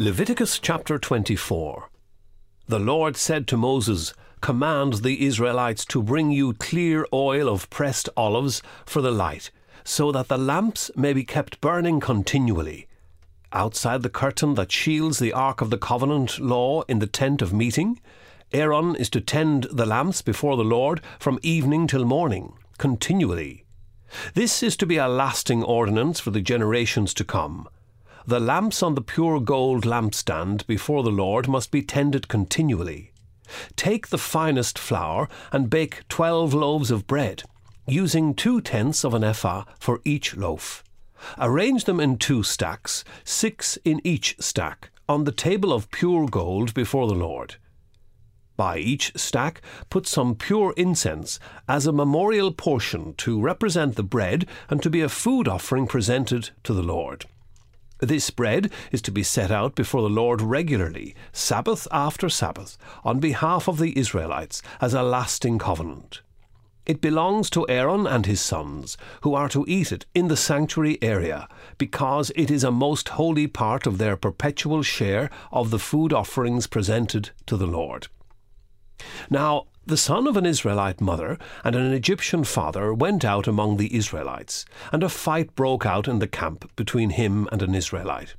Leviticus chapter 24. The Lord said to Moses, Command the Israelites to bring you clear oil of pressed olives for the light, so that the lamps may be kept burning continually. Outside the curtain that shields the Ark of the Covenant law in the tent of meeting, Aaron is to tend the lamps before the Lord from evening till morning, continually. This is to be a lasting ordinance for the generations to come. The lamps on the pure gold lampstand before the Lord must be tended continually. Take the finest flour and bake twelve loaves of bread, using two tenths of an ephah for each loaf. Arrange them in two stacks, six in each stack, on the table of pure gold before the Lord. By each stack, put some pure incense as a memorial portion to represent the bread and to be a food offering presented to the Lord. This bread is to be set out before the Lord regularly, Sabbath after Sabbath, on behalf of the Israelites, as a lasting covenant. It belongs to Aaron and his sons, who are to eat it in the sanctuary area, because it is a most holy part of their perpetual share of the food offerings presented to the Lord. Now, the son of an Israelite mother and an Egyptian father went out among the Israelites, and a fight broke out in the camp between him and an Israelite.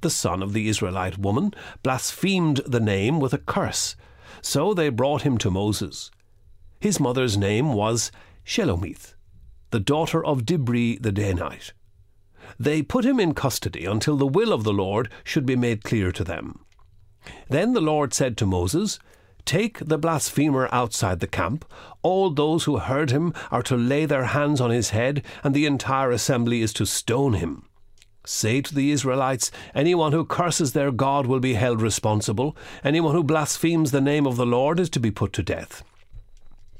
The son of the Israelite woman blasphemed the name with a curse, so they brought him to Moses. His mother's name was Shelomith, the daughter of Dibri the Danite. They put him in custody until the will of the Lord should be made clear to them. Then the Lord said to Moses, Take the blasphemer outside the camp. All those who heard him are to lay their hands on his head, and the entire assembly is to stone him. Say to the Israelites, anyone who curses their God will be held responsible. Anyone who blasphemes the name of the Lord is to be put to death.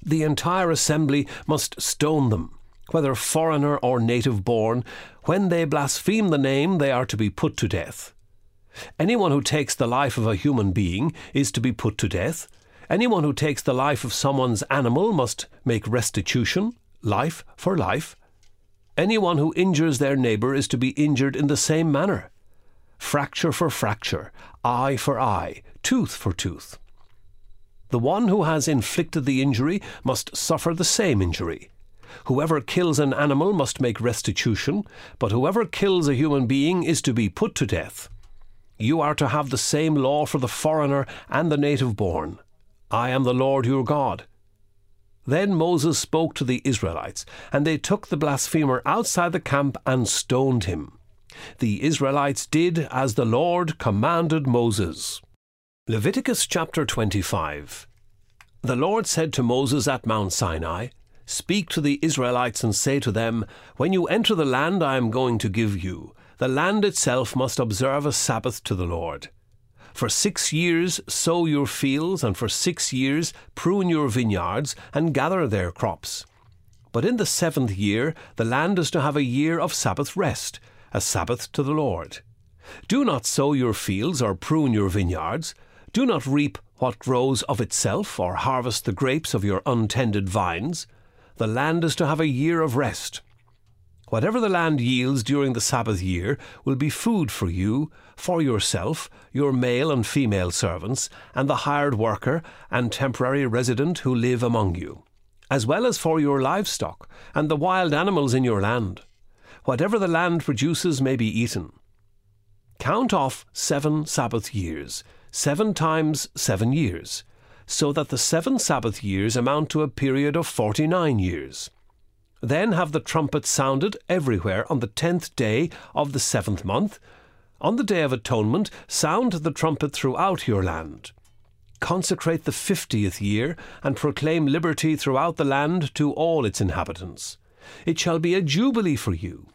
The entire assembly must stone them, whether foreigner or native born. When they blaspheme the name, they are to be put to death. Anyone who takes the life of a human being is to be put to death. Anyone who takes the life of someone's animal must make restitution, life for life. Anyone who injures their neighbour is to be injured in the same manner. Fracture for fracture, eye for eye, tooth for tooth. The one who has inflicted the injury must suffer the same injury. Whoever kills an animal must make restitution, but whoever kills a human being is to be put to death. You are to have the same law for the foreigner and the native born. I am the Lord your God. Then Moses spoke to the Israelites, and they took the blasphemer outside the camp and stoned him. The Israelites did as the Lord commanded Moses. Leviticus chapter 25. The Lord said to Moses at Mount Sinai, Speak to the Israelites and say to them, When you enter the land I am going to give you, the land itself must observe a Sabbath to the Lord. For six years sow your fields, and for six years prune your vineyards, and gather their crops. But in the seventh year the land is to have a year of Sabbath rest, a Sabbath to the Lord. Do not sow your fields or prune your vineyards. Do not reap what grows of itself, or harvest the grapes of your untended vines. The land is to have a year of rest. Whatever the land yields during the Sabbath year will be food for you, for yourself, your male and female servants, and the hired worker and temporary resident who live among you, as well as for your livestock and the wild animals in your land. Whatever the land produces may be eaten. Count off seven Sabbath years, seven times seven years, so that the seven Sabbath years amount to a period of forty nine years. Then have the trumpet sounded everywhere on the tenth day of the seventh month. On the day of atonement, sound the trumpet throughout your land. Consecrate the fiftieth year, and proclaim liberty throughout the land to all its inhabitants. It shall be a jubilee for you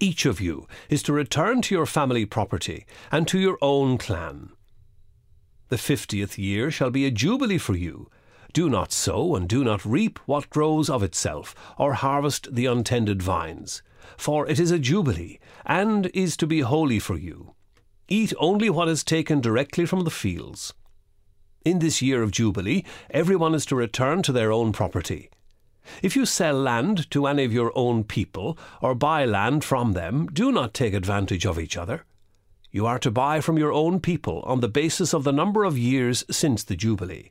each of you is to return to your family property and to your own clan. The fiftieth year shall be a jubilee for you. Do not sow and do not reap what grows of itself, or harvest the untended vines. For it is a jubilee, and is to be holy for you. Eat only what is taken directly from the fields. In this year of Jubilee, everyone is to return to their own property. If you sell land to any of your own people, or buy land from them, do not take advantage of each other. You are to buy from your own people on the basis of the number of years since the Jubilee,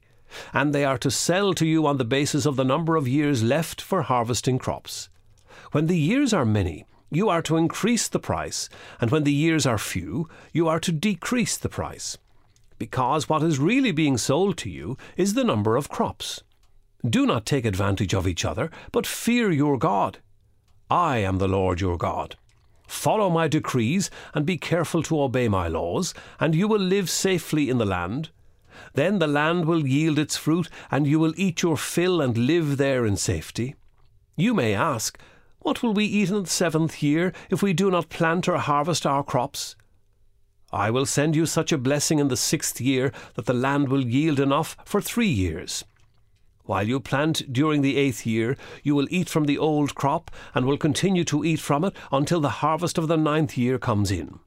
and they are to sell to you on the basis of the number of years left for harvesting crops. When the years are many, you are to increase the price, and when the years are few, you are to decrease the price. Because what is really being sold to you is the number of crops. Do not take advantage of each other, but fear your God. I am the Lord your God. Follow my decrees and be careful to obey my laws, and you will live safely in the land. Then the land will yield its fruit, and you will eat your fill and live there in safety. You may ask, What will we eat in the seventh year if we do not plant or harvest our crops? I will send you such a blessing in the sixth year that the land will yield enough for three years. While you plant during the eighth year, you will eat from the old crop, and will continue to eat from it until the harvest of the ninth year comes in.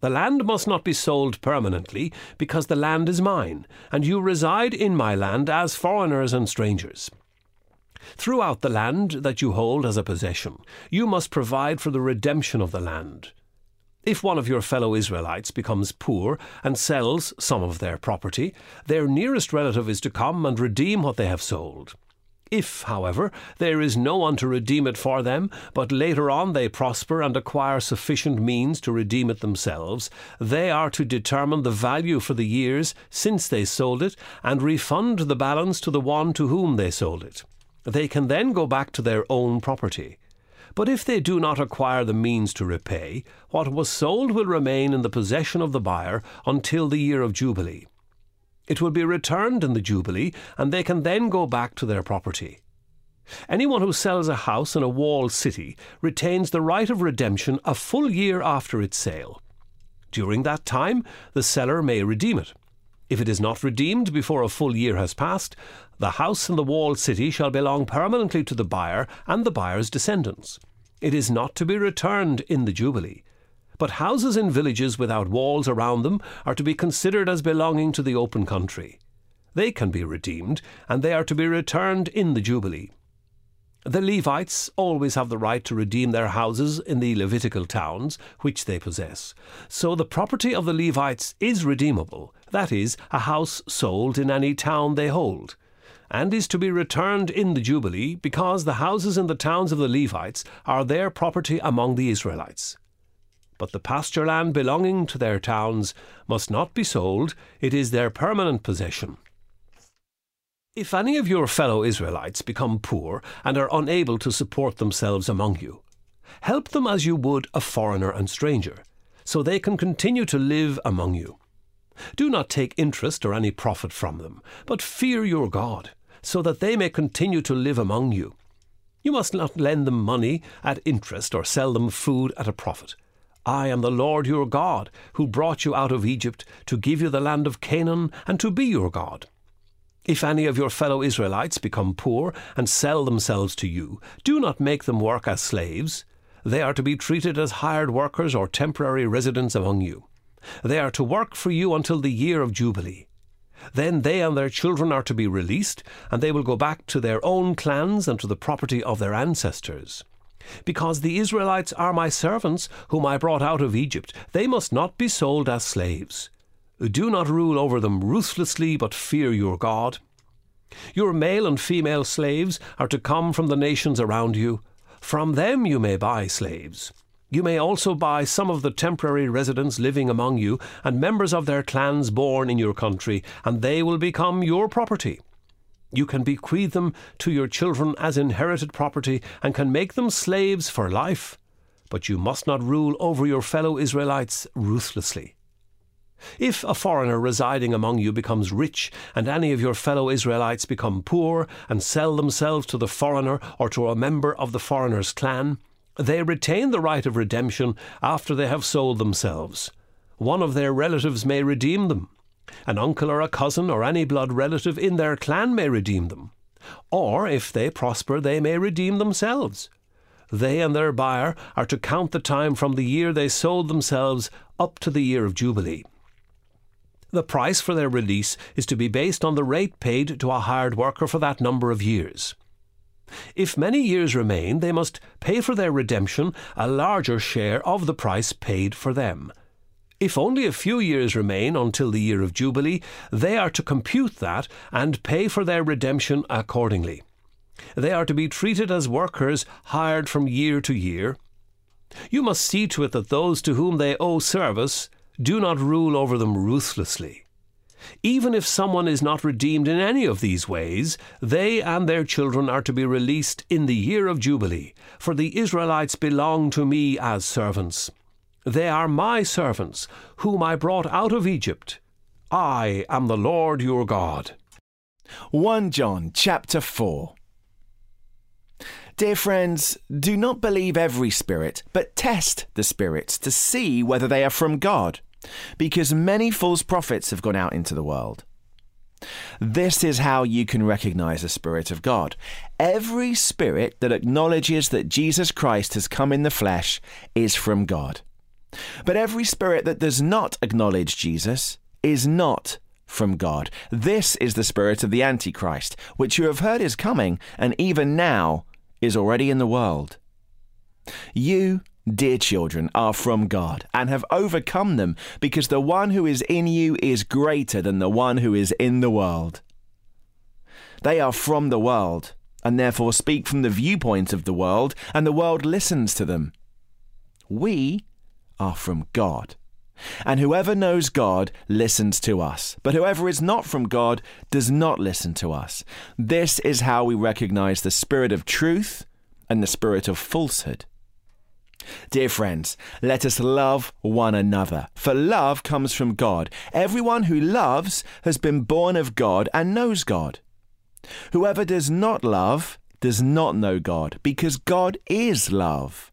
The land must not be sold permanently, because the land is mine, and you reside in my land as foreigners and strangers. Throughout the land that you hold as a possession, you must provide for the redemption of the land. If one of your fellow Israelites becomes poor and sells some of their property, their nearest relative is to come and redeem what they have sold. If, however, there is no one to redeem it for them, but later on they prosper and acquire sufficient means to redeem it themselves, they are to determine the value for the years since they sold it and refund the balance to the one to whom they sold it. They can then go back to their own property. But if they do not acquire the means to repay, what was sold will remain in the possession of the buyer until the year of Jubilee. It will be returned in the Jubilee, and they can then go back to their property. Anyone who sells a house in a walled city retains the right of redemption a full year after its sale. During that time, the seller may redeem it. If it is not redeemed before a full year has passed, the house in the walled city shall belong permanently to the buyer and the buyer's descendants. It is not to be returned in the Jubilee. But houses in villages without walls around them are to be considered as belonging to the open country. They can be redeemed, and they are to be returned in the Jubilee. The Levites always have the right to redeem their houses in the Levitical towns which they possess. So the property of the Levites is redeemable, that is, a house sold in any town they hold and is to be returned in the Jubilee, because the houses in the towns of the Levites are their property among the Israelites. But the pasture land belonging to their towns must not be sold, it is their permanent possession. If any of your fellow Israelites become poor and are unable to support themselves among you, help them as you would a foreigner and stranger, so they can continue to live among you. Do not take interest or any profit from them, but fear your God so that they may continue to live among you. You must not lend them money at interest or sell them food at a profit. I am the Lord your God, who brought you out of Egypt to give you the land of Canaan and to be your God. If any of your fellow Israelites become poor and sell themselves to you, do not make them work as slaves. They are to be treated as hired workers or temporary residents among you. They are to work for you until the year of Jubilee. Then they and their children are to be released, and they will go back to their own clans and to the property of their ancestors. Because the Israelites are my servants, whom I brought out of Egypt, they must not be sold as slaves. Do not rule over them ruthlessly, but fear your God. Your male and female slaves are to come from the nations around you. From them you may buy slaves. You may also buy some of the temporary residents living among you and members of their clans born in your country, and they will become your property. You can bequeath them to your children as inherited property and can make them slaves for life, but you must not rule over your fellow Israelites ruthlessly. If a foreigner residing among you becomes rich, and any of your fellow Israelites become poor, and sell themselves to the foreigner or to a member of the foreigner's clan, they retain the right of redemption after they have sold themselves. One of their relatives may redeem them. An uncle or a cousin or any blood relative in their clan may redeem them. Or, if they prosper, they may redeem themselves. They and their buyer are to count the time from the year they sold themselves up to the year of Jubilee. The price for their release is to be based on the rate paid to a hired worker for that number of years. If many years remain, they must pay for their redemption a larger share of the price paid for them. If only a few years remain until the year of Jubilee, they are to compute that and pay for their redemption accordingly. They are to be treated as workers hired from year to year. You must see to it that those to whom they owe service do not rule over them ruthlessly. Even if someone is not redeemed in any of these ways, they and their children are to be released in the year of Jubilee, for the Israelites belong to me as servants. They are my servants, whom I brought out of Egypt. I am the Lord your God. 1 John chapter 4 Dear friends, do not believe every spirit, but test the spirits to see whether they are from God because many false prophets have gone out into the world. This is how you can recognize the Spirit of God. Every spirit that acknowledges that Jesus Christ has come in the flesh is from God. But every spirit that does not acknowledge Jesus is not from God. This is the spirit of the Antichrist, which you have heard is coming, and even now is already in the world. You dear children, are from God and have overcome them, because the one who is in you is greater than the one who is in the world. They are from the world, and therefore speak from the viewpoint of the world, and the world listens to them. We are from God. And whoever knows God listens to us. But whoever is not from God does not listen to us. This is how we recognize the spirit of truth and the spirit of falsehood. Dear friends, let us love one another, for love comes from God. Everyone who loves has been born of God and knows God. Whoever does not love does not know God, because God is love.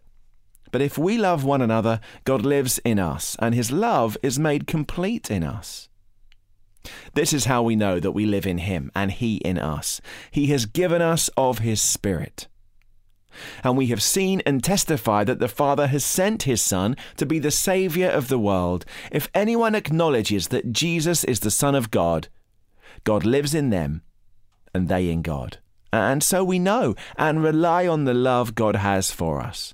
But if we love one another, God lives in us, and his love is made complete in us. This is how we know that we live in him and he in us. He has given us of his Spirit. And we have seen and testified that the Father has sent his Son to be the Saviour of the world. If anyone acknowledges that Jesus is the Son of God, God lives in them, and they in God. And so we know and rely on the love God has for us.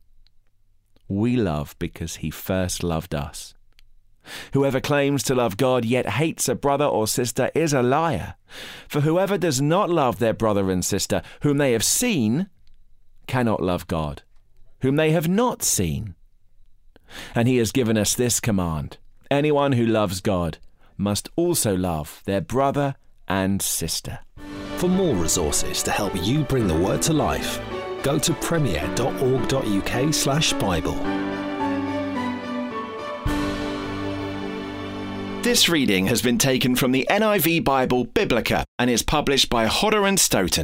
We love because he first loved us. Whoever claims to love God yet hates a brother or sister is a liar. For whoever does not love their brother and sister whom they have seen cannot love God, whom they have not seen. And he has given us this command anyone who loves God must also love their brother and sister. For more resources to help you bring the word to life, go to premier.org.uk slash Bible. This reading has been taken from the NIV Bible Biblica and is published by Hodder and Stoughton.